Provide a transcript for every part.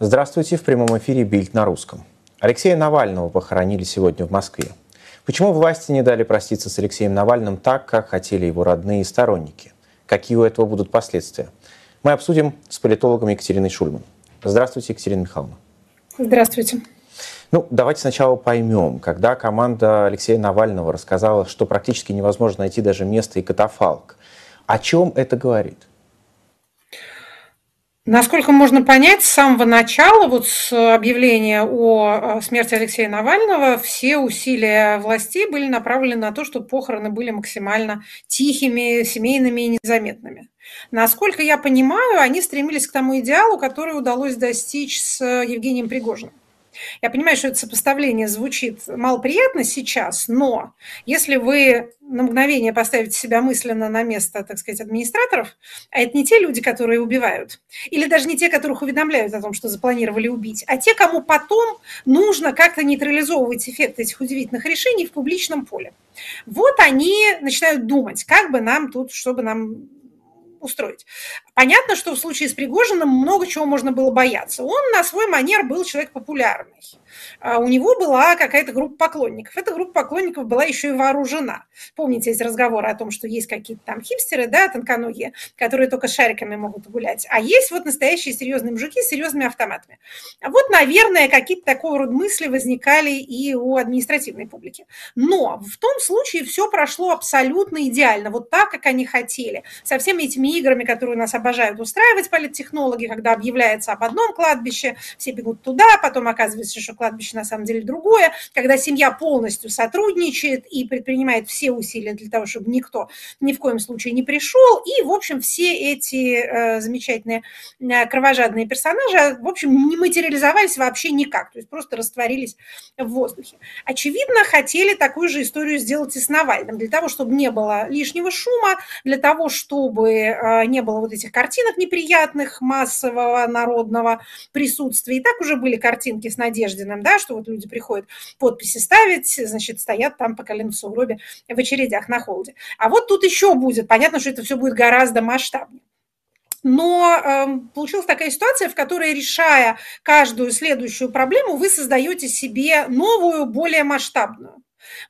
Здравствуйте, в прямом эфире «Бильд на русском». Алексея Навального похоронили сегодня в Москве. Почему власти не дали проститься с Алексеем Навальным так, как хотели его родные и сторонники? Какие у этого будут последствия? Мы обсудим с политологом Екатериной Шульман. Здравствуйте, Екатерина Михайловна. Здравствуйте. Ну, давайте сначала поймем. Когда команда Алексея Навального рассказала, что практически невозможно найти даже место и катафалк, о чем это говорит? Насколько можно понять, с самого начала, вот с объявления о смерти Алексея Навального, все усилия властей были направлены на то, чтобы похороны были максимально тихими, семейными и незаметными. Насколько я понимаю, они стремились к тому идеалу, который удалось достичь с Евгением Пригожиным. Я понимаю, что это сопоставление звучит малоприятно сейчас, но если вы на мгновение поставите себя мысленно на место, так сказать, администраторов, а это не те люди, которые убивают, или даже не те, которых уведомляют о том, что запланировали убить, а те, кому потом нужно как-то нейтрализовывать эффект этих удивительных решений в публичном поле. Вот они начинают думать, как бы нам тут, чтобы нам устроить. Понятно, что в случае с Пригожиным много чего можно было бояться. Он на свой манер был человек популярный. А у него была какая-то группа поклонников. Эта группа поклонников была еще и вооружена. Помните эти разговоры о том, что есть какие-то там хипстеры, да, тонконогие, которые только шариками могут гулять. А есть вот настоящие серьезные мужики с серьезными автоматами. Вот, наверное, какие-то такого рода мысли возникали и у административной публики. Но в том случае все прошло абсолютно идеально, вот так, как они хотели. Со всеми этими играми, которые нас обожают устраивать политтехнологи, когда объявляется об одном кладбище, все бегут туда, потом оказывается, что кладбище на самом деле другое, когда семья полностью сотрудничает и предпринимает все усилия для того, чтобы никто ни в коем случае не пришел, и, в общем, все эти э, замечательные э, кровожадные персонажи, в общем, не материализовались вообще никак, то есть просто растворились в воздухе. Очевидно, хотели такую же историю сделать и с Навальным, для того, чтобы не было лишнего шума, для того, чтобы э, не было вот этих картинок неприятных, массового народного присутствия. И так уже были картинки с Надеждой Путиным, да, что вот люди приходят подписи ставить, значит, стоят там по колено в сугробе в очередях на холде. А вот тут еще будет, понятно, что это все будет гораздо масштабнее. Но э, получилась такая ситуация, в которой, решая каждую следующую проблему, вы создаете себе новую, более масштабную.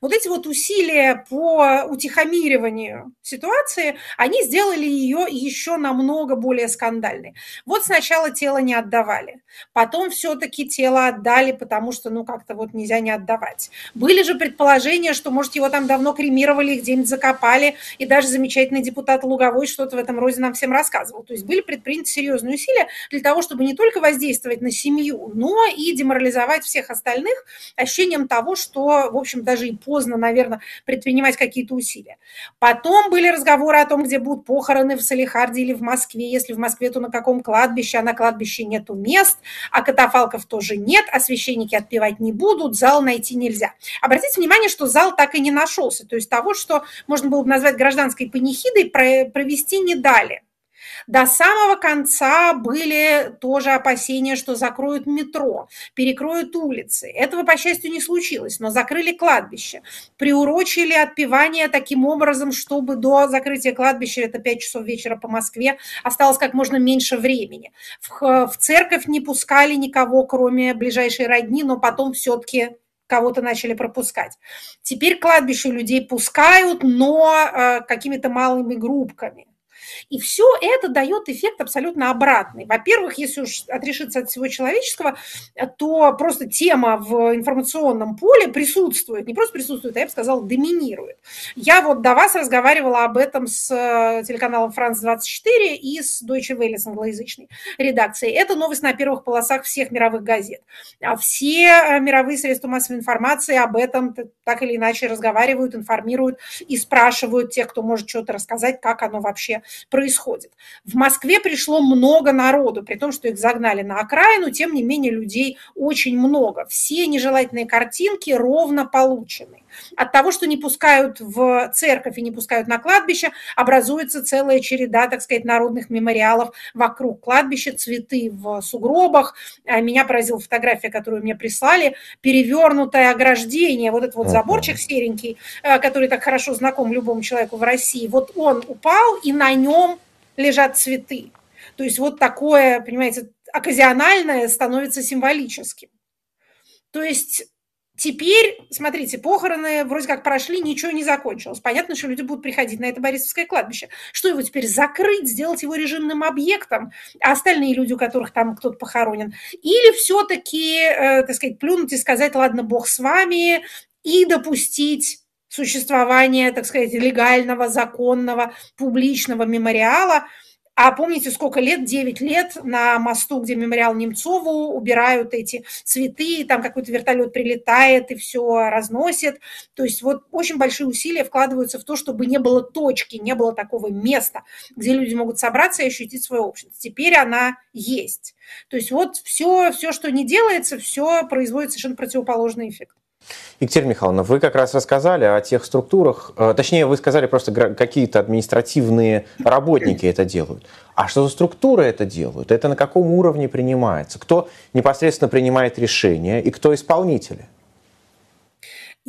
Вот эти вот усилия по утихомириванию ситуации, они сделали ее еще намного более скандальной. Вот сначала тело не отдавали, потом все-таки тело отдали, потому что, ну, как-то вот нельзя не отдавать. Были же предположения, что, может, его там давно кремировали, где-нибудь закопали, и даже замечательный депутат Луговой что-то в этом роде нам всем рассказывал. То есть были предприняты серьезные усилия для того, чтобы не только воздействовать на семью, но и деморализовать всех остальных ощущением того, что, в общем, даже и поздно, наверное, предпринимать какие-то усилия. Потом были разговоры о том, где будут похороны в Салихарде или в Москве. Если в Москве, то на каком кладбище, а на кладбище нету мест, а катафалков тоже нет, а священники отпевать не будут, зал найти нельзя. Обратите внимание, что зал так и не нашелся. То есть того, что можно было бы назвать гражданской панихидой, провести не дали. До самого конца были тоже опасения, что закроют метро, перекроют улицы. Этого, по счастью, не случилось, но закрыли кладбище. Приурочили отпевание таким образом, чтобы до закрытия кладбища, это 5 часов вечера по Москве, осталось как можно меньше времени. В, в церковь не пускали никого, кроме ближайшей родни, но потом все-таки кого-то начали пропускать. Теперь кладбище людей пускают, но э, какими-то малыми группками. И все это дает эффект абсолютно обратный. Во-первых, если уж отрешиться от всего человеческого, то просто тема в информационном поле присутствует, не просто присутствует, а я бы сказала, доминирует. Я вот до вас разговаривала об этом с э, телеканалом «Франц-24» и с Deutsche Welle, с англоязычной редакцией. Это новость на первых полосах всех мировых газет. А все э, мировые средства массовой информации об этом так или иначе разговаривают, информируют и спрашивают тех, кто может что-то рассказать, как оно вообще происходит. В Москве пришло много народу, при том, что их загнали на окраину, тем не менее людей очень много. Все нежелательные картинки ровно получены. От того, что не пускают в церковь и не пускают на кладбище, образуется целая череда, так сказать, народных мемориалов вокруг кладбища, цветы в сугробах. А меня поразила фотография, которую мне прислали, перевернутое ограждение, вот этот вот заборчик серенький, э, который так хорошо знаком любому человеку в России, вот он упал, и на нем лежат цветы. То есть вот такое, понимаете, оказиональное становится символическим. То есть Теперь, смотрите, похороны вроде как прошли, ничего не закончилось. Понятно, что люди будут приходить на это Борисовское кладбище. Что его теперь закрыть, сделать его режимным объектом, а остальные люди, у которых там кто-то похоронен? Или все-таки, э, так сказать, плюнуть и сказать, ладно, бог с вами, и допустить существование, так сказать, легального, законного, публичного мемориала – а помните, сколько лет, 9 лет на мосту, где мемориал Немцову, убирают эти цветы, там какой-то вертолет прилетает и все разносит. То есть вот очень большие усилия вкладываются в то, чтобы не было точки, не было такого места, где люди могут собраться и ощутить свою общность. Теперь она есть. То есть вот все, все что не делается, все производит совершенно противоположный эффект. Екатерина Михайловна, вы как раз рассказали о тех структурах, э, точнее, вы сказали просто какие-то административные работники это делают. А что за структуры это делают? Это на каком уровне принимается? Кто непосредственно принимает решения и кто исполнители?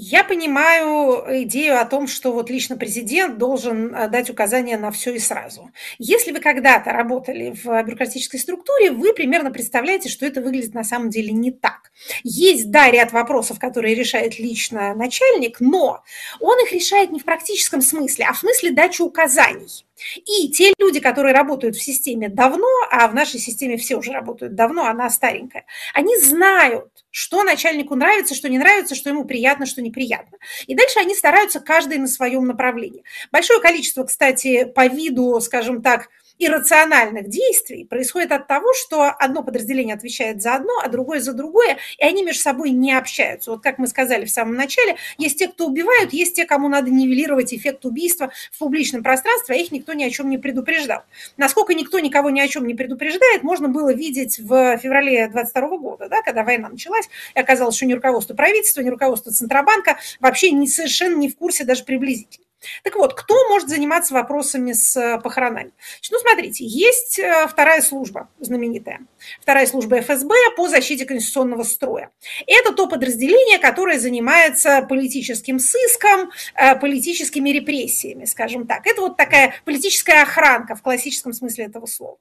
Я понимаю идею о том, что вот лично президент должен э, дать указания на все и сразу. Если вы когда-то работали в бюрократической структуре, вы примерно представляете, что это выглядит на самом деле не так. Есть, да, ряд вопросов, которые решает лично начальник, но он их решает не в практическом смысле, а в смысле дачи указаний. И те люди, которые работают в системе давно, а в нашей системе все уже работают давно, она старенькая, они знают, что начальнику нравится, что не нравится, что ему приятно, что неприятно. И дальше они стараются каждый на своем направлении. Большое количество, кстати, по виду, скажем так, иррациональных действий происходит от того, что одно подразделение отвечает за одно, а другое за другое, и они между собой не общаются. Вот как мы сказали в самом начале, есть те, кто убивают, есть те, кому надо нивелировать эффект убийства в публичном пространстве, а их никто ни о чем не предупреждал. Насколько никто никого ни о чем не предупреждает, можно было видеть в феврале 22 года, да, когда война началась, и оказалось, что ни руководство правительства, ни руководство Центробанка вообще не, совершенно не в курсе даже приблизительно. Так вот, кто может заниматься вопросами с э, похоронами? Ну, смотрите, есть э, вторая служба знаменитая. Вторая служба ФСБ по защите конституционного строя. Это то подразделение, которое занимается политическим сыском, э, политическими репрессиями, скажем так. Это вот такая политическая охранка в классическом смысле этого слова.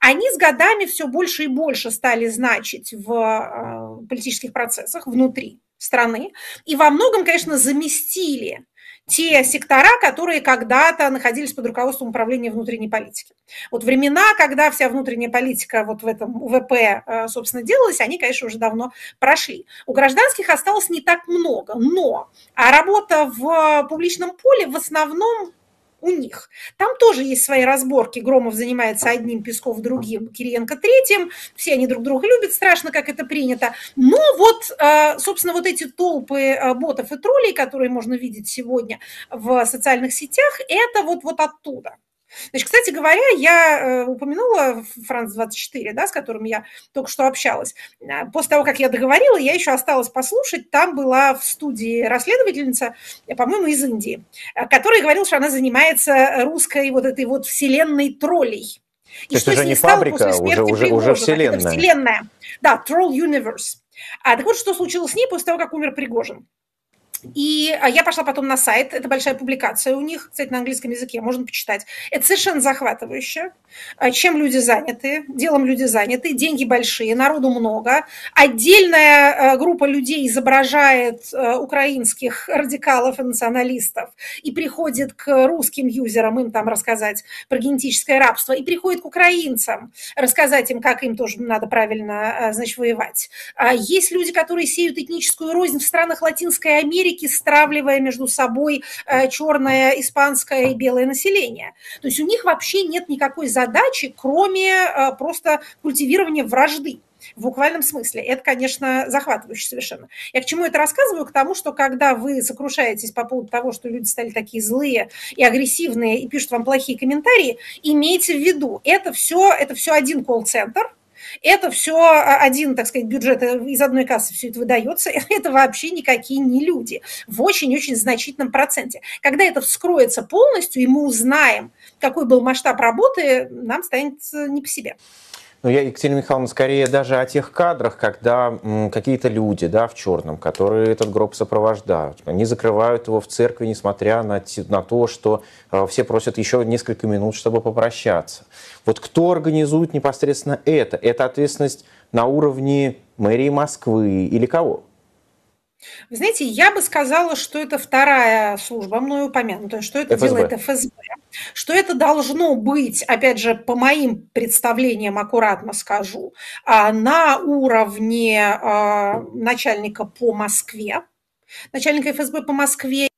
Они с годами все больше и больше стали значить в политических процессах внутри страны. И во многом, конечно, заместили те сектора, которые когда-то находились под руководством управления внутренней политики. Вот времена, когда вся внутренняя политика вот в этом УВП, э, собственно, делалась, они, конечно, уже давно прошли. У гражданских осталось не так много, но а работа в публичном поле в основном у них. Там тоже есть свои разборки. Громов занимается одним, Песков другим, Кириенко третьим. Все они друг друга любят, страшно, как это принято. Но вот, э, собственно, вот эти толпы э, ботов и троллей, которые можно видеть сегодня в социальных сетях, это вот, вот оттуда. Значит, кстати говоря, я э, упомянула Франц-24, да, с которым я только что общалась. Э, после того, как я договорила, я еще осталась послушать. Там была в студии расследовательница, э, по-моему, из Индии, которая говорила, что она занимается русской вот этой вот вселенной троллей. И То что уже не фабрика, уже, уже, уже вселенная. Вселенная. Да, Troll Universe. А так вот, что случилось с ней после того, как умер Пригожин. И а, я пошла потом на сайт, это большая публикация у них, кстати, на английском языке, можно почитать. Это совершенно захватывающе. А, чем люди заняты, делом люди заняты, деньги большие, народу много. Отдельная а, группа людей изображает украинских радикалов и националистов и приходит к русским юзерам им там рассказать про генетическое рабство, и приходит к украинцам рассказать им, как им тоже надо правильно, значит, воевать. Есть люди, которые сеют этническую рознь в странах Латинской Америки, Америки, стравливая между собой э, черное, испанское и белое население. То есть у них вообще нет никакой задачи, кроме э, просто культивирования вражды в буквальном смысле. Это, конечно, захватывающе совершенно. Я к чему это рассказываю? К тому, что когда вы сокрушаетесь по поводу того, что люди стали такие злые и агрессивные и пишут вам плохие комментарии, имейте в виду, это все, это все один колл-центр, это все а, один, так сказать, бюджет э, из одной кассы все это выдается. Это вообще никакие не люди в очень-очень значительном проценте. Когда это вскроется полностью, и мы узнаем, какой был масштаб работы, нам станет не по себе. Ну, я, Екатерина Михайловна, скорее даже о тех кадрах, когда какие-то люди да, в черном, которые этот гроб сопровождают, они закрывают его в церкви, несмотря на, на то, что э, все просят еще несколько минут, чтобы попрощаться. Вот кто организует непосредственно это? Это ответственность на уровне мэрии Москвы или кого? Вы знаете, я бы сказала, что это вторая служба, мною упомянутая, что это ФСБ. делает ФСБ, что это должно быть, опять же, по моим представлениям, аккуратно скажу, а, на уровне а, начальника по Москве, начальника ФСБ по Москве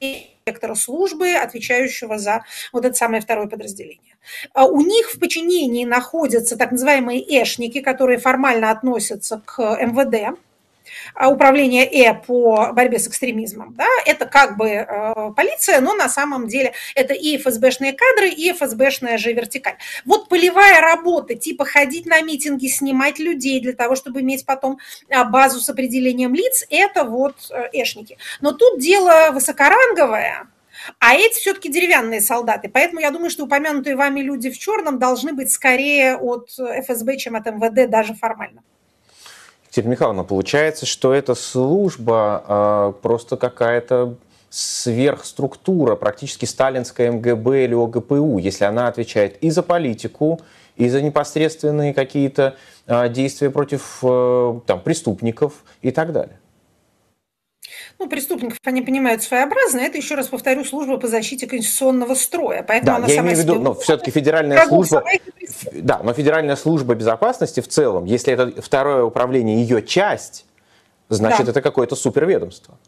директора службы, отвечающего за вот это самое второе подразделение. А у них в подчинении находятся так называемые эшники, которые формально относятся к МВД, управление Э по борьбе с экстремизмом, да, это как бы э, полиция, но на самом деле это и ФСБшные кадры, и ФСБшная же вертикаль. Вот полевая работа, типа ходить на митинги, снимать людей для того, чтобы иметь потом а, базу с определением лиц, это вот э, эшники. Но тут дело высокоранговое, а эти все-таки деревянные солдаты. Поэтому я думаю, что упомянутые вами люди в черном должны быть скорее от ФСБ, чем от МВД, даже формально. Екатерина Михайловна, получается, что эта служба э, просто какая-то сверхструктура, практически сталинская МГБ или ОГПУ, если она отвечает и за политику, и за непосредственные какие-то э, действия против э, там, преступников и так далее ну, преступников они понимают своеобразно, это, еще раз повторю, служба по защите конституционного строя. Поэтому да, она я имею в виду, но все-таки федеральная служба, да, но федеральная служба безопасности в целом, если это второе управление ее часть, значит, да. это какое-то суперведомство.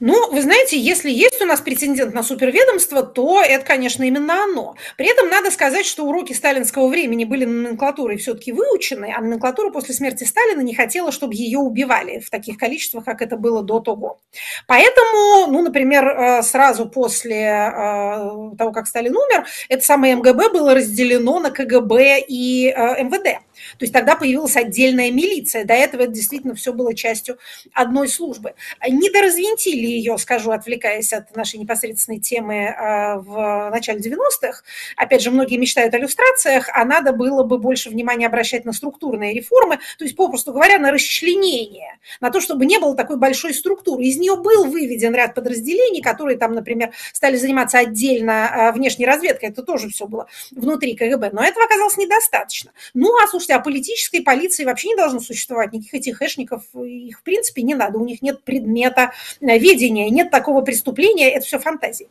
Ну, вы знаете, если есть у нас претендент на суперведомство, то это, конечно, именно оно. При этом надо сказать, что уроки сталинского времени были номенклатурой все-таки выучены, а номенклатура после смерти Сталина не хотела, чтобы ее убивали в таких количествах, как это было до того. Поэтому, ну, например, э, сразу после э, того, как Сталин умер, это самое МГБ было разделено на КГБ и э, МВД. То есть тогда появилась отдельная милиция. До этого это действительно все было частью одной службы. Недоразвинтили ее, скажу, отвлекаясь от нашей непосредственной темы а, в начале 90-х. Опять же, многие мечтают о иллюстрациях, а надо было бы больше внимания обращать на структурные реформы, то есть, попросту говоря, на расчленение, на то, чтобы не было такой большой структуры. Из нее был выведен ряд подразделений, которые там, например, стали заниматься отдельно а, внешней разведкой, это тоже все было внутри КГБ, но этого оказалось недостаточно. Ну, а слушайте, а политической полиции вообще не должно существовать, никаких этих хэшников, их в принципе не надо, у них нет предмета э, ведения, нет такого преступления, это все фантазии.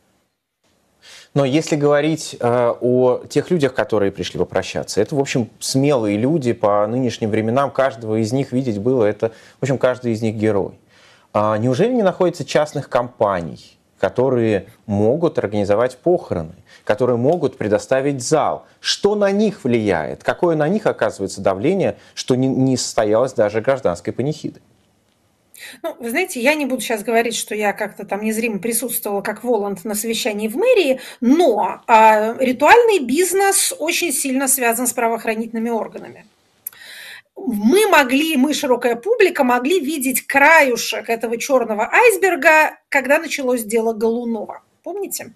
Но если говорить э, о тех людях, которые пришли попрощаться, это, в общем, смелые люди по нынешним временам, каждого из них видеть было, это, в общем, каждый из них герой. А неужели не находится частных компаний, которые могут организовать похороны, которые могут предоставить зал. Что на них влияет? Какое на них оказывается давление, что не, не состоялось даже гражданской панихиды? Ну, вы знаете, я не буду сейчас говорить, что я как-то там незримо присутствовала как Воланд на совещании в мэрии, но а, ритуальный бизнес очень сильно связан с правоохранительными органами мы могли, мы, широкая публика, могли видеть краюшек этого черного айсберга, когда началось дело Голунова. Помните?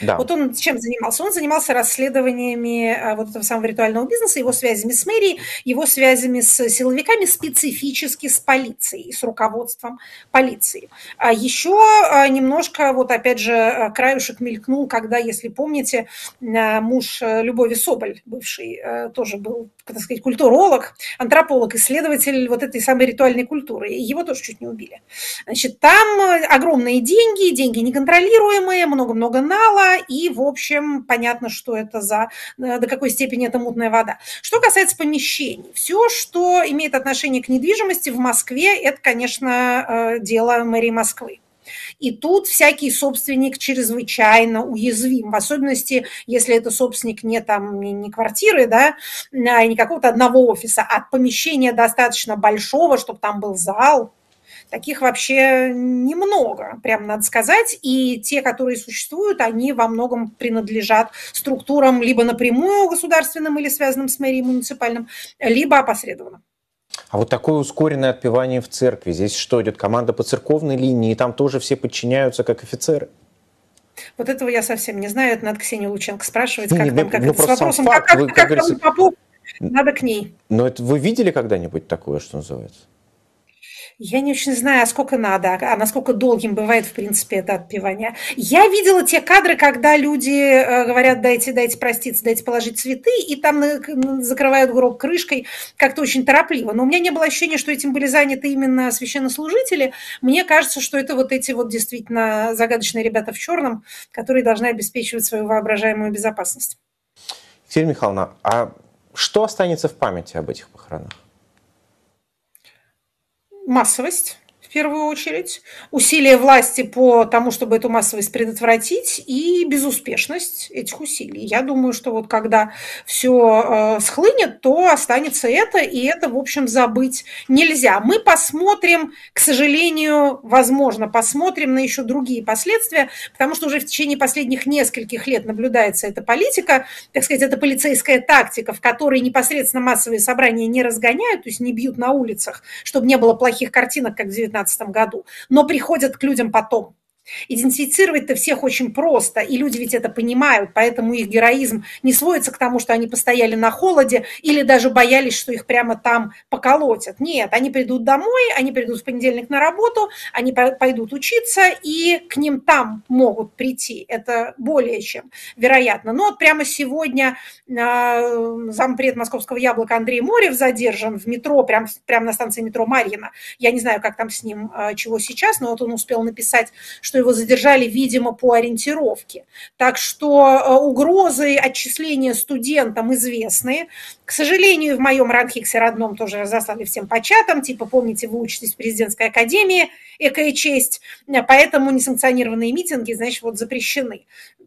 Да. Вот он чем занимался? Он занимался расследованиями а, вот этого самого ритуального бизнеса, его связями с мэрией, его связями с силовиками, специфически с полицией, с руководством полиции. А еще а, немножко, вот опять же, краюшек мелькнул, когда, если помните, муж Любови Соболь, бывший, тоже был, так сказать, культуролог, антрополог, исследователь вот этой самой ритуальной культуры. Его тоже чуть не убили. Значит, там огромные деньги, деньги неконтролируемые, много-много нала, и, в общем, понятно, что это за, э, до какой степени это мутная вода. Что касается помещений, все, что имеет отношение к недвижимости в Москве, это, конечно, э, дело мэрии Москвы. И тут всякий собственник чрезвычайно уязвим, в особенности, если это собственник не там не, квартиры, да, а не какого-то одного офиса, а помещения достаточно большого, чтобы там был зал, Таких вообще немного, прям надо сказать. И те, которые существуют, они во многом принадлежат структурам либо напрямую государственным или связанным с мэрией муниципальным, либо опосредованно. А вот такое ускоренное отпевание в церкви, здесь что, идет команда по церковной линии, и там тоже все подчиняются как офицеры? Вот этого я совсем не знаю, это надо Ксению Лученко спрашивать, как не, там, как ну, это с вопросом, факт, как, вы, как, как говорится... Попов, надо к ней. Но это вы видели когда-нибудь такое, что называется? Я не очень знаю, а сколько надо, а насколько долгим бывает, в принципе, это отпевание. Я видела те кадры, когда люди э, говорят, дайте, дайте проститься, дайте положить цветы, и там закрывают гроб крышкой как-то очень торопливо. Но у меня не было ощущения, что этим были заняты именно священнослужители. Мне кажется, что это вот эти вот действительно загадочные ребята в черном, которые должны обеспечивать свою воображаемую безопасность. Екатерина Михайловна, а что останется в памяти об этих похоронах? Массовость первую очередь, усилия власти по тому, чтобы эту массовость предотвратить, и безуспешность этих усилий. Я думаю, что вот когда все э, схлынет, то останется это, и это, в общем, забыть нельзя. Мы посмотрим, к сожалению, возможно, посмотрим на еще другие последствия, потому что уже в течение последних нескольких лет наблюдается эта политика, так сказать, это полицейская тактика, в которой непосредственно массовые собрания не разгоняют, то есть не бьют на улицах, чтобы не было плохих картинок, как в 19 2019 году, но приходят к людям потом. Идентифицировать-то всех очень просто, и люди ведь это понимают, поэтому их героизм не сводится к тому, что они постояли на холоде или даже боялись, что их прямо там поколотят. Нет, они придут домой, они придут в понедельник на работу, они пойдут учиться, и к ним там могут прийти. Это более чем вероятно. Но вот прямо сегодня э, зампред московского яблока Андрей Морев задержан в метро, прямо, прямо на станции метро Марьина. Я не знаю, как там с ним, э, чего сейчас, но вот он успел написать, что что его задержали, видимо, по ориентировке. Так что э, угрозы отчисления студентам известны. К сожалению, в моем Ранхиксе родном тоже заслали всем по чатам, типа, помните, вы учитесь в президентской академии, экая честь, поэтому несанкционированные митинги, значит, вот запрещены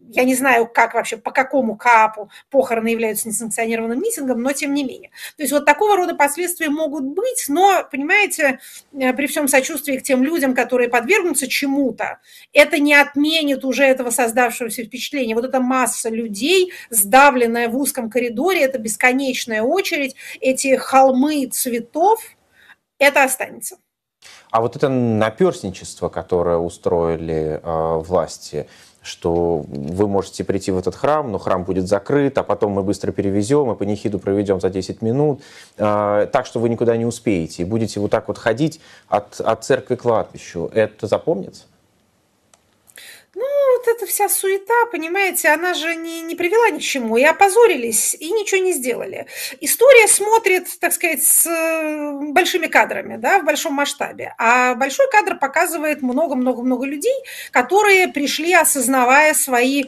я не знаю, как вообще, по какому КАПу похороны являются несанкционированным митингом, но тем не менее. То есть вот такого рода последствия могут быть, но, понимаете, э, при всем сочувствии к тем людям, которые подвергнутся чему-то, это не отменит уже этого создавшегося впечатления. Вот эта масса людей, сдавленная в узком коридоре, это бесконечная очередь, эти холмы цветов, это останется. А вот это наперсничество, которое устроили э, власти, что вы можете прийти в этот храм, но храм будет закрыт, а потом мы быстро перевезем и панихиду проведем за 10 минут, э, так что вы никуда не успеете. И будете вот так вот ходить от, от церкви к кладбищу. Это запомнится? Ну, вот эта вся суета, понимаете, она же не, не привела ни к чему. И опозорились, и ничего не сделали. История смотрит, так сказать, с э, большими кадрами, да, в большом масштабе. А большой кадр показывает много-много-много людей, которые пришли, осознавая свои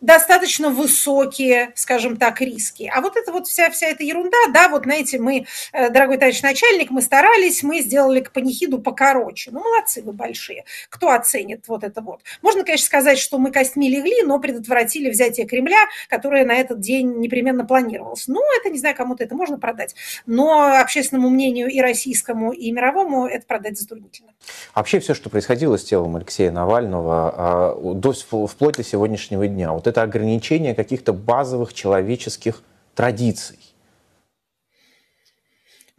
достаточно высокие, скажем так, риски. А вот это вот вся, вся эта ерунда, да, вот знаете, мы, э, дорогой товарищ начальник, мы старались, мы сделали к панихиду покороче. Ну, молодцы вы большие. Кто оценит вот это вот? Можно, конечно, сказать, что мы костьми легли, но предотвратили взятие Кремля, которое на этот день непременно планировалось. Ну, это, не знаю, кому-то это можно продать, но общественному мнению и российскому, и мировому это продать затруднительно. Вообще все, что происходило с телом Алексея Навального а, до, вплоть до сегодняшнего дня, вот это ограничение каких-то базовых человеческих традиций.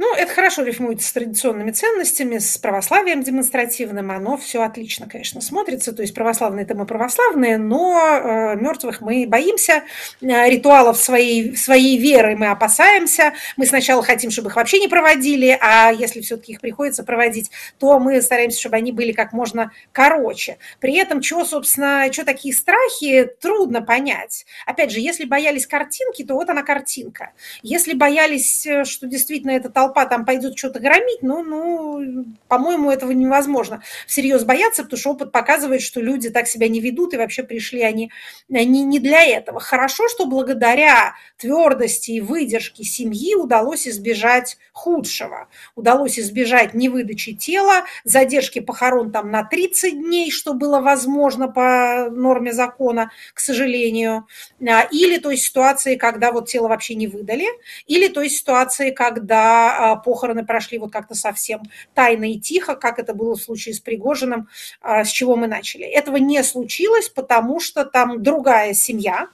Ну, это хорошо рифмуется с традиционными ценностями, с православием демонстративным. Оно все отлично, конечно, смотрится. То есть православные это мы православные, но э, мертвых мы боимся, э, ритуалов своей, своей веры мы опасаемся. Мы сначала хотим, чтобы их вообще не проводили, а если все-таки их приходится проводить, то мы стараемся, чтобы они были как можно короче. При этом, чего, собственно, что такие страхи, трудно понять. Опять же, если боялись картинки, то вот она картинка. Если боялись, э, что действительно это толпа толпа там пойдет что-то громить, ну, ну, по-моему, этого невозможно всерьез бояться, потому что опыт показывает, что люди так себя не ведут, и вообще пришли они не, не для этого. Хорошо, что благодаря твердости и выдержке семьи удалось избежать худшего. Удалось избежать невыдачи тела, задержки похорон там на 30 дней, что было возможно по норме закона, к сожалению. А, или той ситуации, когда вот тело вообще не выдали, или той ситуации, когда а, похороны прошли вот как-то совсем тайно и тихо, как это было в случае с Пригожиным, а, с чего мы начали. Этого не случилось, потому что там другая семья,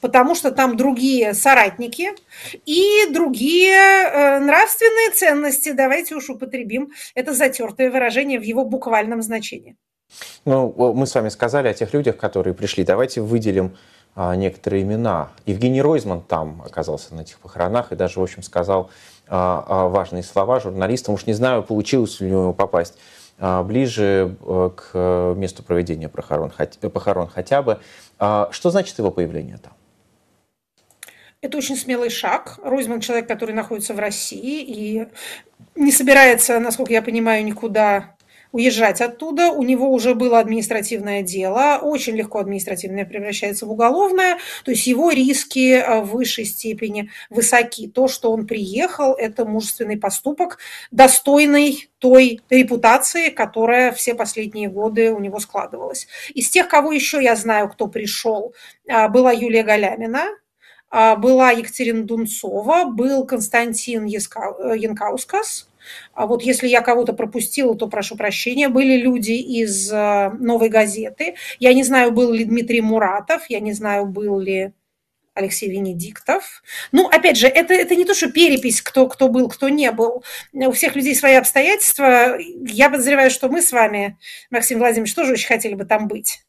потому что там другие соратники и другие э, нравственные ценности. Давайте уж употребим это затертое выражение в его буквальном значении. Ну, мы с вами сказали о тех людях, которые пришли. Давайте выделим а, некоторые имена. Евгений Ройзман там оказался на этих похоронах и даже, в общем, сказал важные слова журналистам. Уж не знаю, получилось ли у него попасть а, ближе э, к месту проведения похорон, похорон хотя бы. А, что значит его появление там? Это очень смелый шаг. Ройзман человек, который находится в России и не собирается, насколько я понимаю, никуда уезжать оттуда. У него уже было административное дело. Очень легко административное превращается в уголовное. То есть его риски э, в высшей степени высоки. То, что он приехал, это мужественный поступок, достойный той репутации, которая все последние годы у него складывалась. Из тех, кого еще я знаю, кто пришел, э, была Юлия Галямина, а, была Екатерина Дунцова, был Константин Янкаускас. А вот если я кого-то пропустила, то прошу прощения. Были люди из а, «Новой газеты». Я не знаю, был ли Дмитрий Муратов, я не знаю, был ли Алексей Венедиктов. Ну, опять же, это, это не то, что перепись, кто, кто был, кто не был. У всех людей свои обстоятельства. Я подозреваю, что мы с вами, Максим Владимирович, тоже очень хотели бы там быть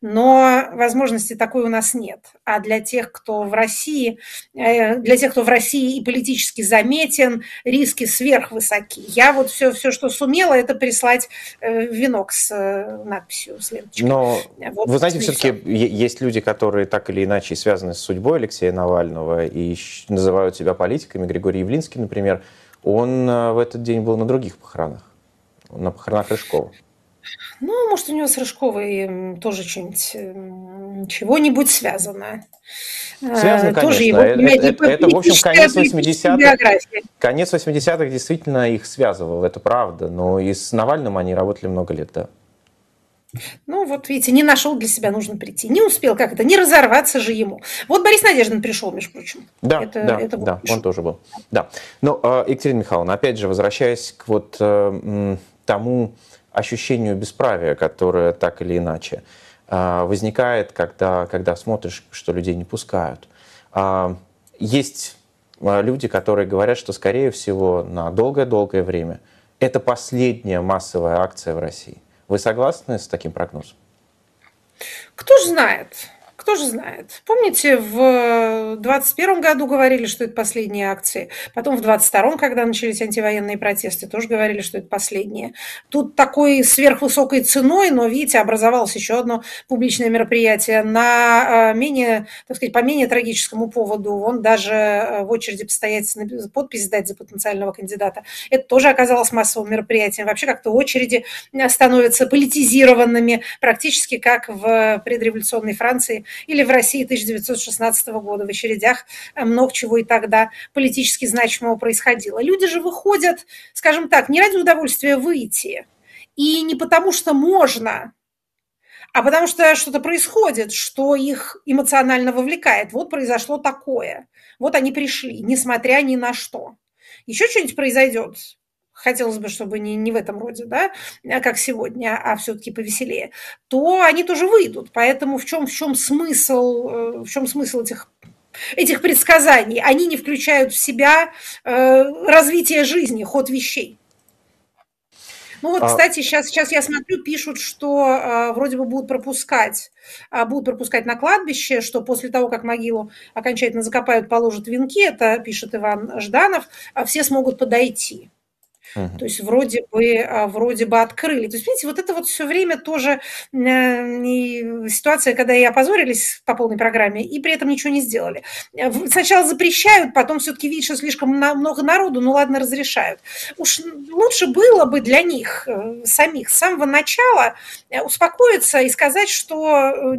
но возможности такой у нас нет. А для тех, кто в России, э, для тех, кто в России и политически заметен, риски сверхвысоки. Я вот все, все что сумела, это прислать э, венок с э, надписью с ленточкой. Но вот, вы знаете, все-таки есть люди, которые так или иначе связаны с судьбой Алексея Навального и называют себя политиками. Григорий Явлинский, например, он в этот день был на других похоронах, на похоронах Рыжкова. Ну, может, у него с Рыжковой тоже что-нибудь, чего-нибудь связано. Связано, конечно. Тоже его, это, это, это, в общем, конец 80-х. Конец 80-х действительно их связывал, это правда. Но и с Навальным они работали много лет, да. Ну, вот видите, не нашел для себя, нужно прийти. Не успел как это, не разорваться же ему. Вот Борис Надеждин пришел, между прочим. Да, это, да, это да он тоже был. Да. Но, э, Екатерина Михайловна, опять же, возвращаясь к вот э, тому, ощущению бесправия, которое так или иначе а, возникает, когда, когда смотришь, что людей не пускают. А, есть а, люди, которые говорят, что, скорее всего, на долгое-долгое время это последняя массовая акция в России. Вы согласны с таким прогнозом? Кто знает? Кто же знает. Помните, в 2021 году говорили, что это последние акции. Потом в 2022, когда начались антивоенные протесты, тоже говорили, что это последние. Тут такой сверхвысокой ценой, но, видите, образовалось еще одно публичное мероприятие на э, менее, так сказать, по менее трагическому поводу. Он даже э, в очереди постоять, подпись сдать за потенциального кандидата. Это тоже оказалось массовым мероприятием. Вообще как-то очереди становятся политизированными, практически как в предреволюционной Франции или в России 1916 года в очередях э, много чего и тогда политически значимого происходило. Люди же выходят, скажем так, не ради удовольствия выйти, и не потому что можно, а потому что что-то происходит, что их эмоционально вовлекает. Вот произошло такое. Вот они пришли, несмотря ни на что. Еще что-нибудь произойдет, хотелось бы, чтобы не, не в этом роде, да, а как сегодня, а все-таки повеселее, то они тоже выйдут. Поэтому в чем, в чем смысл, э, в чем смысл этих этих предсказаний? Они не включают в себя э, развитие жизни, ход вещей. Ну вот, а кстати, сейчас, сейчас я смотрю, пишут, что э, вроде бы будут пропускать, э, будут пропускать на кладбище, что после того, как могилу окончательно закопают, положат венки, это пишет Иван Жданов, э, все смогут подойти. То есть вроде бы, а, вроде бы открыли. То есть, видите, вот это вот все время тоже э, ситуация, когда и опозорились по полной программе, и при этом ничего не сделали. Э, сначала запрещают, потом все-таки видят, что слишком много народу, ну ладно, разрешают. Уж лучше было бы для них э, самих с самого начала успокоиться и сказать, что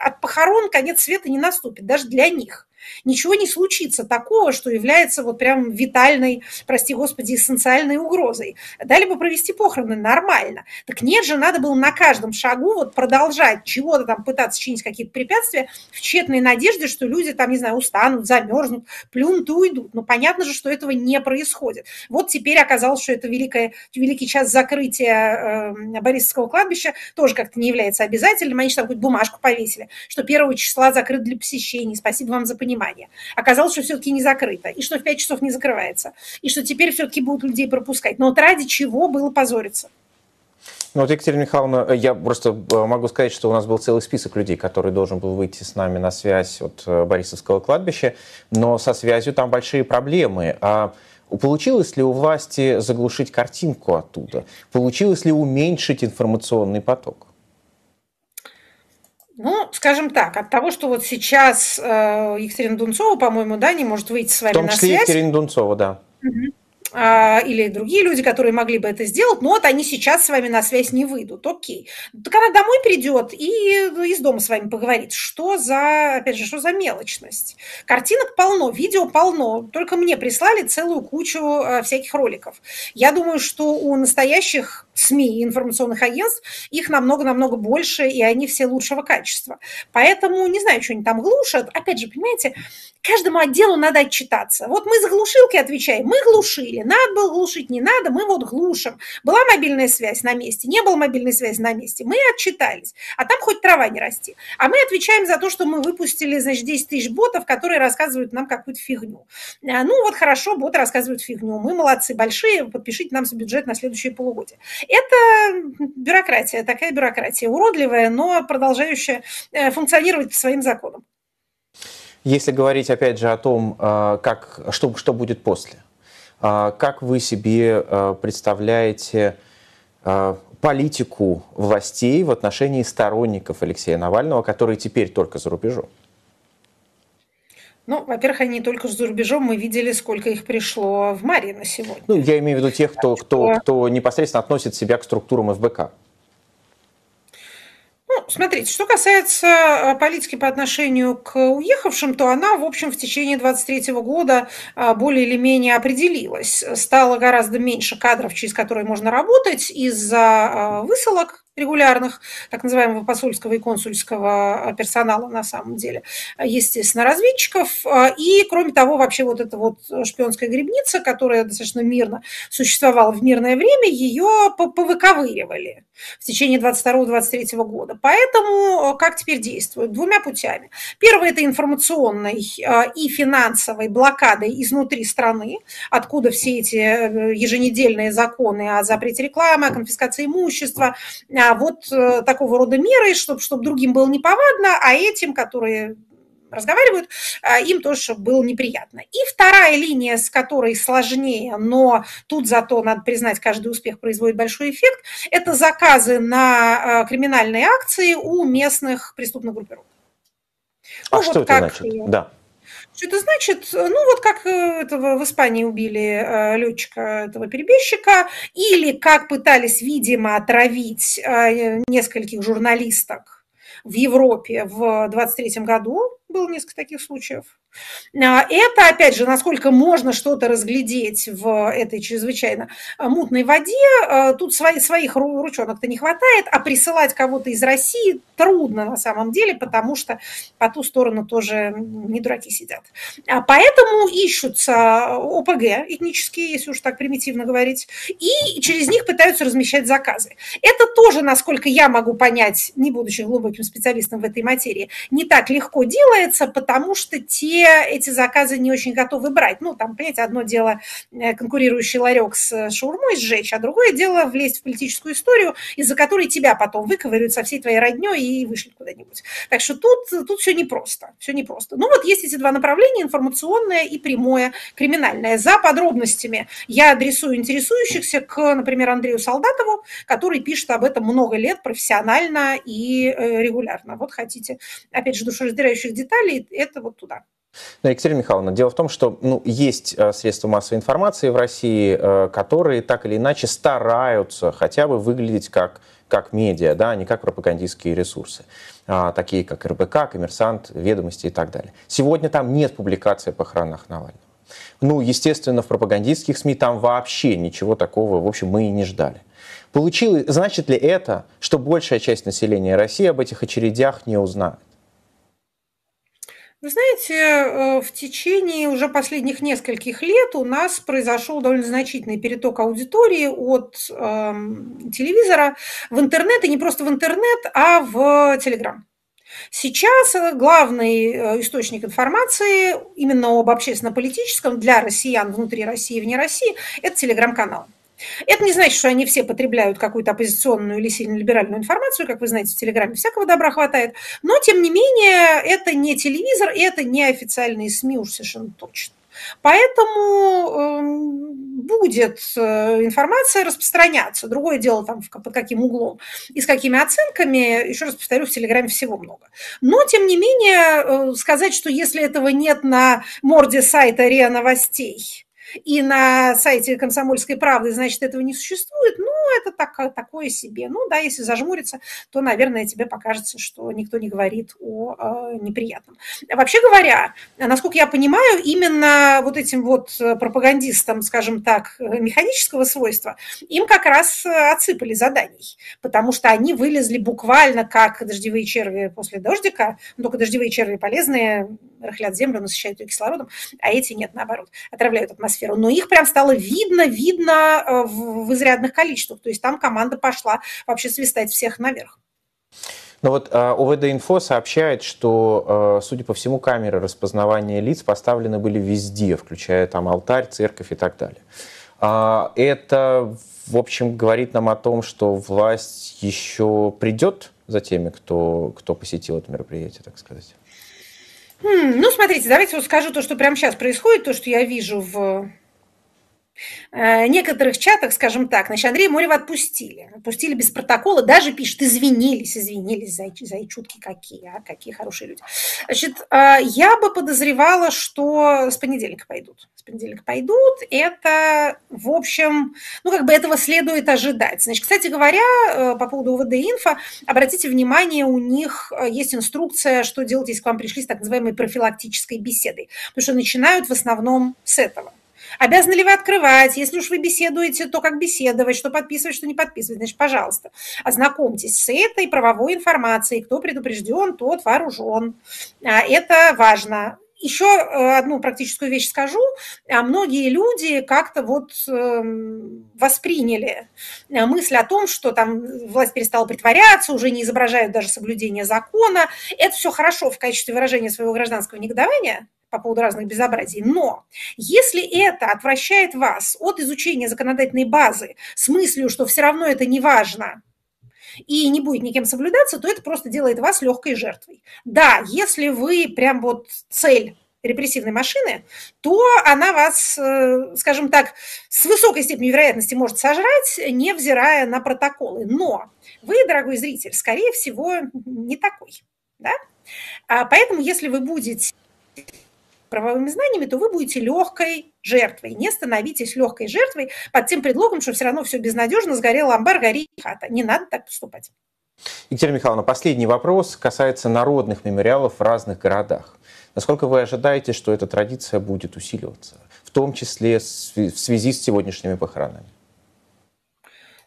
от похорон конец света не наступит, даже для них ничего не случится такого, что является вот прям витальной, прости господи, эссенциальной угрозой. Дали бы провести похороны нормально. Так нет же, надо было на каждом шагу вот продолжать чего-то там пытаться чинить какие-то препятствия в тщетной надежде, что люди там, не знаю, устанут, замерзнут, плюнут и уйдут. Но понятно же, что этого не происходит. Вот теперь оказалось, что это великое, великий час закрытия э, Борисовского кладбища тоже как-то не является обязательным. Они же там какую-то бумажку повесили, что первого числа закрыт для посещений. Спасибо вам за понимание внимание. Оказалось, что все-таки не закрыто, и что в 5 часов не закрывается, и что теперь все-таки будут людей пропускать. Но вот ради чего было позориться? Ну вот, Екатерина Михайловна, я просто могу сказать, что у нас был целый список людей, который должен был выйти с нами на связь от Борисовского кладбища, но со связью там большие проблемы. А Получилось ли у власти заглушить картинку оттуда? Получилось ли уменьшить информационный поток? Ну, скажем так, от того, что вот сейчас э, Екатерина Дунцова, по-моему, да, не может выйти с вами на связь. В том числе Екатерина Дунцова, да. Угу. А, или другие люди, которые могли бы это сделать, но вот они сейчас с вами на связь не выйдут. Окей. Так она домой придет и из дома с вами поговорит. Что за, опять же, что за мелочность? Картинок полно, видео полно. Только мне прислали целую кучу а, всяких роликов. Я думаю, что у настоящих СМИ и информационных агентств их намного-намного больше, и они все лучшего качества. Поэтому не знаю, что они там глушат. Опять же, понимаете, каждому отделу надо отчитаться. Вот мы за глушилки отвечаем, мы глушили, надо было глушить, не надо, мы вот глушим. Была мобильная связь на месте, не было мобильной связи на месте, мы отчитались. А там хоть трава не расти. А мы отвечаем за то, что мы выпустили, значит, 10 тысяч ботов, которые рассказывают нам какую-то фигню. А, ну вот хорошо, боты рассказывают фигню, мы молодцы, большие, подпишите нам бюджет на следующее полугодие. Это бюрократия, такая бюрократия, уродливая, но продолжающая э, функционировать по своим законам. Если говорить, опять же, о том, э, как, что, что будет после, как вы себе э, представляете политику властей в отношении сторонников Алексея Навального, которые теперь только за рубежом? Ну, во-первых, они только за рубежом. Мы видели, сколько их пришло в Марии на сегодня. Ну, я имею в виду тех, кто, кто, кто непосредственно относит себя к структурам ФБК. Смотрите, что касается э, политики по отношению к уехавшим, то она, в общем, в течение 23 года э, более или менее определилась. Стало гораздо меньше кадров, через которые можно работать из-за э, высылок регулярных, так называемого посольского и консульского персонала на самом деле, естественно, разведчиков. И, кроме того, вообще вот эта вот шпионская грибница, которая достаточно мирно существовала в мирное время, ее повыковыривали в течение 22-23 года. Поэтому как теперь действуют? Двумя путями. Первое – это информационной и финансовой блокадой изнутри страны, откуда все эти э, еженедельные законы о запрете рекламы, о конфискации имущества, вот э, такого рода меры, чтобы, чтобы другим было неповадно, а этим, которые разговаривают, а, им тоже было неприятно. И вторая линия, с которой сложнее, но тут зато, надо признать, каждый успех производит большой эффект, это заказы на а, криминальные акции у местных преступных группировок. А ну, что вот это значит? Да. Что это значит? Ну, вот как э, этого в Испании убили э, летчика, этого перебежчика, или как пытались, видимо, отравить э, нескольких журналисток в Европе в 23 году, было несколько таких случаев. А, это, опять же, насколько можно что-то разглядеть в этой чрезвычайно а, мутной воде, а, тут свои, своих ручонок-то не хватает, а присылать кого-то из России трудно на самом деле, потому что по ту сторону тоже не дураки сидят. Поэтому ищутся ОПГ этнические, если уж так примитивно говорить, и через них пытаются размещать заказы. Это тоже, насколько я могу понять, не будучи глубоким специалистом в этой материи, не так легко делается, потому что те эти заказы не очень готовы брать. Ну, там, понимаете, одно дело э, конкурирующий ларек с э, шаурмой сжечь, а другое дело влезть в политическую историю, из-за которой тебя потом выковыривают со всей твоей родней и вышлют куда-нибудь. Так что тут, тут все непросто, все непросто. Ну, вот есть эти два направления, информационное и прямое, криминальное. За подробностями я адресую интересующихся к, например, Андрею Солдатову, который пишет об этом много лет профессионально и э, регулярно. Вот хотите, опять же, душераздирающих деталей, это вот туда. Но, Екатерина Михайловна, дело в том, что ну, есть э, средства массовой информации в России, э, которые так или иначе стараются хотя бы выглядеть как, как медиа, да, а не как пропагандистские ресурсы, а, такие как РБК, Коммерсант, Ведомости и так далее. Сегодня там нет публикации о похоронах Навального. Ну, естественно, в пропагандистских СМИ там вообще ничего такого, в общем, мы и не ждали. Получилось, значит ли это, что большая часть населения России об этих очередях не узнает? Вы знаете, э, в течение уже последних нескольких лет у нас произошел довольно значительный переток аудитории от э, телевизора в интернет, и не просто в интернет, а в Телеграм. Сейчас главный э, источник информации именно об общественно-политическом для россиян внутри России и вне России – это телеграм-канал. Это не значит, что они все потребляют какую-то оппозиционную или сильно либеральную информацию, как вы знаете, в Телеграме всякого добра хватает, но, тем не менее, это не телевизор, это не официальные СМИ уж совершенно точно. Поэтому эм, будет э, информация распространяться. Другое дело, там, под каким углом и с какими оценками, еще раз повторю, в Телеграме всего много. Но, тем не менее, э, сказать, что если этого нет на морде сайта РИА Новостей, и на сайте «Комсомольской правды», значит, этого не существует, ну, это так, такое себе. Ну, да, если зажмуриться, то, наверное, тебе покажется, что никто не говорит о э, неприятном. Вообще говоря, насколько я понимаю, именно вот этим вот пропагандистам, скажем так, механического свойства, им как раз отсыпали заданий, потому что они вылезли буквально как дождевые черви после дождика, только дождевые черви полезные, рыхлят землю, насыщают ее кислородом, а эти нет, наоборот, отравляют атмосферу. Но их прям стало видно, видно э, в изрядных количествах. То есть там команда пошла вообще свистать всех наверх. Но вот э, ОВД-инфо сообщает, что, э, судя по всему, камеры распознавания лиц поставлены были везде, включая там алтарь, церковь и так далее. А, это, в общем, говорит нам о том, что власть еще придет за теми, кто, кто посетил это мероприятие, так сказать. Ну, смотрите, давайте вот скажу то, что прямо сейчас происходит, то, что я вижу в некоторых чатах, скажем так, значит, Андрея Морева отпустили. Отпустили без протокола, даже пишет, извинились, извинились, зай, зайчутки какие, а, какие хорошие люди. Значит, э, я бы подозревала, что с понедельника пойдут. С понедельника пойдут. Это, в общем, ну, как бы этого следует ожидать. Значит, кстати говоря, э, по поводу УВД-инфо, обратите внимание, у них есть инструкция, что делать, если к вам пришли с так называемой профилактической беседой. Потому что начинают в основном с этого – Обязаны ли вы открывать? Если уж вы беседуете, то как беседовать, что подписывать, что не подписывать. Значит, пожалуйста, ознакомьтесь с этой правовой информацией. Кто предупрежден, тот вооружен. А, это важно. Еще э, одну практическую вещь скажу. А, многие люди как-то вот эм, восприняли э, мысль о том, что там власть перестала притворяться, уже не изображают даже соблюдение закона. Это все хорошо в качестве выражения своего гражданского негодования, по поводу разных безобразий. Но если это отвращает вас от изучения законодательной базы с мыслью, что все равно это не важно, и не будет никем соблюдаться, то это просто делает вас легкой жертвой. Да, если вы прям вот цель репрессивной машины, то она вас, э, скажем так, с высокой степенью вероятности может сожрать, невзирая на протоколы. Но вы, дорогой зритель, скорее всего, не такой. Да? А поэтому, если вы будете правовыми знаниями, то вы будете легкой жертвой. Не становитесь легкой жертвой под тем предлогом, что все равно все безнадежно, сгорел амбар, гори хата. Не надо так поступать. Екатерина Михайловна, последний вопрос касается народных мемориалов в разных городах. Насколько вы ожидаете, что эта традиция будет усиливаться, в том числе в связи с сегодняшними похоронами?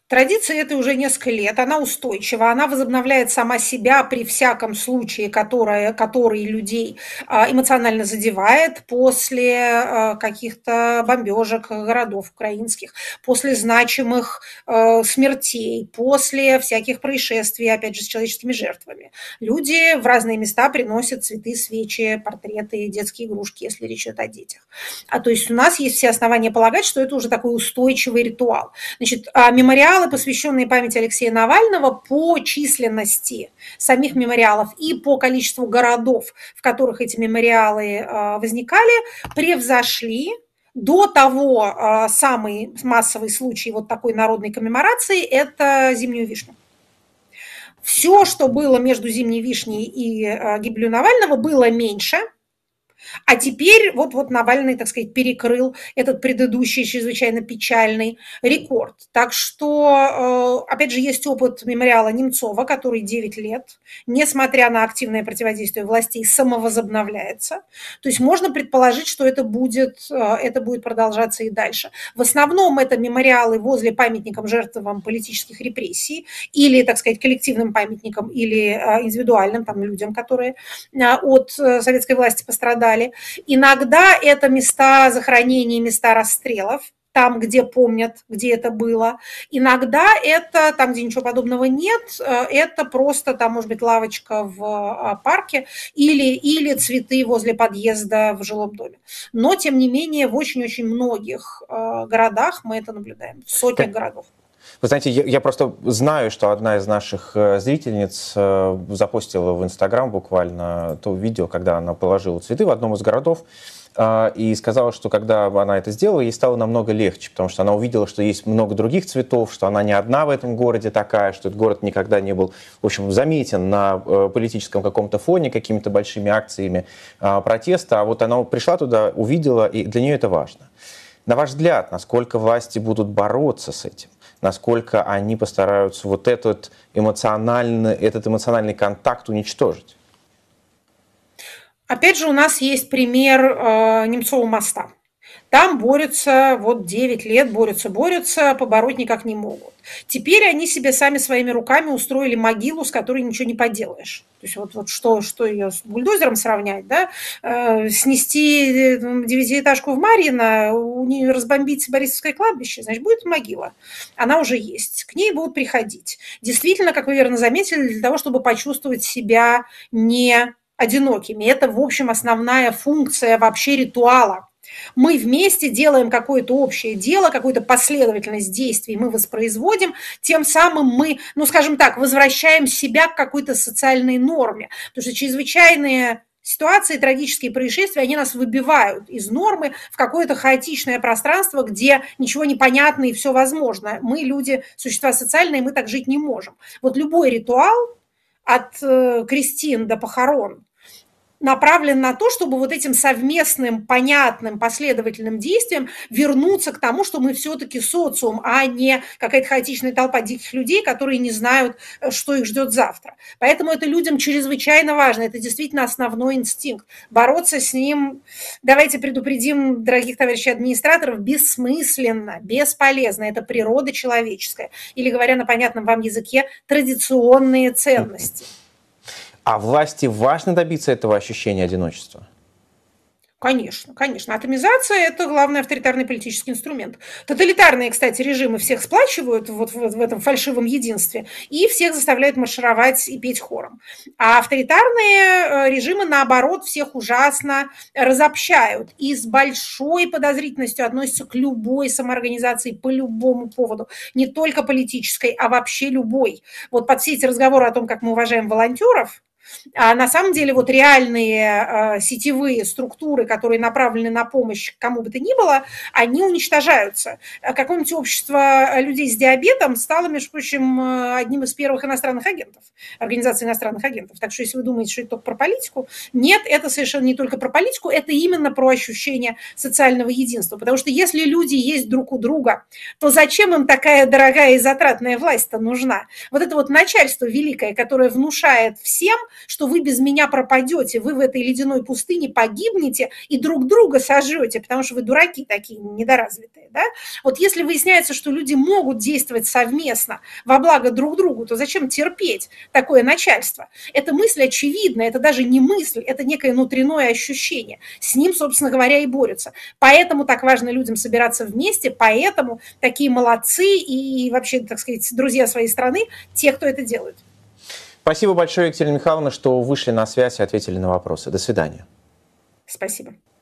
Традиция это уже несколько лет, она устойчива, она возобновляет сама себя при всяком случае, которое, который людей а, эмоционально задевает после а, каких-то бомбежек городов украинских, после значимых а, смертей, после всяких происшествий, опять же, с человеческими жертвами. Люди в разные места приносят цветы, свечи, портреты, детские игрушки, если речь идет о детях. А то есть у нас есть все основания полагать, что это уже такой устойчивый ритуал. Значит, мемориал мемориалы, посвященные памяти Алексея Навального по численности самих мемориалов и по количеству городов, в которых эти мемориалы а, возникали, превзошли до того а, самый массовый случай вот такой народной коммеморации – это зимнюю вишню. Все, что было между зимней вишней и а, гибелью Навального, было меньше – а теперь вот, вот Навальный, так сказать, перекрыл этот предыдущий чрезвычайно печальный рекорд. Так что, э, опять же, есть опыт мемориала Немцова, который 9 лет, несмотря на активное противодействие властей, самовозобновляется. То есть можно предположить, что это будет, э, это будет продолжаться и дальше. В основном это мемориалы возле памятников жертвам политических репрессий или, так сказать, коллективным памятникам или э, индивидуальным там, людям, которые от советской власти пострадали далее. Иногда это места захоронений, места расстрелов, там, где помнят, где это было. Иногда это там, где ничего подобного нет, э, это просто там, может быть, лавочка в а, парке или, или цветы возле подъезда в жилом доме. Но, тем не менее, в очень-очень многих э, городах мы это наблюдаем, в сотнях городов. Вы знаете, я, я просто знаю, что одна из наших э, зрительниц э, запустила в Инстаграм буквально то видео, когда она положила цветы в одном из городов, э, и сказала, что когда она это сделала, ей стало намного легче, потому что она увидела, что есть много других цветов, что она не одна в этом городе такая, что этот город никогда не был, в общем, заметен на политическом каком-то фоне какими-то большими акциями протеста, а вот она пришла туда, увидела, и для нее это важно. На ваш взгляд, насколько власти будут бороться с этим? Насколько они постараются вот этот эмоциональный, этот эмоциональный контакт уничтожить? Опять же, у нас есть пример э, Немцова моста. Там борются, вот 9 лет борются, борются, побороть никак не могут. Теперь они себе сами своими руками устроили могилу, с которой ничего не поделаешь. То есть вот, вот что, что ее с бульдозером сравнять, да? Э, снести э, девятиэтажку в Марьино, разбомбить Борисовское кладбище, значит, будет могила. Она уже есть. К ней будут приходить. Действительно, как вы верно заметили, для того, чтобы почувствовать себя не одинокими. Это, в общем, основная функция вообще ритуала мы вместе делаем какое-то общее дело, какую-то последовательность действий мы воспроизводим, тем самым мы, ну, скажем так, возвращаем себя к какой-то социальной норме. Потому что чрезвычайные ситуации, трагические происшествия, они нас выбивают из нормы в какое-то хаотичное пространство, где ничего не понятно и все возможно. Мы люди, существа социальные, мы так жить не можем. Вот любой ритуал от э, крестин до похорон, направлен на то, чтобы вот этим совместным, понятным, последовательным действием вернуться к тому, что мы все-таки социум, а не какая-то хаотичная толпа диких людей, которые не знают, э, что их ждет завтра. Поэтому это людям чрезвычайно важно. Это действительно основной инстинкт. Бороться с ним, давайте предупредим дорогих товарищей администраторов, бессмысленно, бесполезно. Это природа человеческая. Или, говоря на понятном вам языке, традиционные ценности. А власти важно добиться этого ощущения одиночества? Конечно, конечно. Атомизация – это главный авторитарный политический инструмент. Тоталитарные, кстати, режимы всех сплачивают вот в, этом фальшивом единстве и всех заставляют маршировать и петь хором. А авторитарные э, режимы, наоборот, всех ужасно разобщают и с большой подозрительностью относятся к любой самоорганизации по любому поводу, не только политической, а вообще любой. Вот под все эти разговоры о том, как мы уважаем волонтеров, а на самом деле вот реальные э, сетевые структуры, которые направлены на помощь кому бы то ни было, они уничтожаются. А какое-нибудь общество людей с диабетом стало, между прочим, одним из первых иностранных агентов, организации иностранных агентов. Так что если вы думаете, что это только про политику, нет, это совершенно не только про политику, это именно про ощущение социального единства. Потому что если люди есть друг у друга, то зачем им такая дорогая и затратная власть-то нужна? Вот это вот начальство великое, которое внушает всем, что вы без меня пропадете, вы в этой ледяной пустыне погибнете и друг друга сожжете, потому что вы дураки такие недоразвитые. Да? Вот если выясняется, что люди могут действовать совместно во благо друг другу, то зачем терпеть такое начальство? Это мысль очевидна, это даже не мысль, это некое внутреннее ощущение. С ним, собственно говоря, и борются. Поэтому так важно людям собираться вместе, поэтому такие молодцы и вообще, так сказать, друзья своей страны, те, кто это делают. Спасибо большое, Екатерина Михайловна, что вышли на связь и ответили на вопросы. До свидания. Спасибо.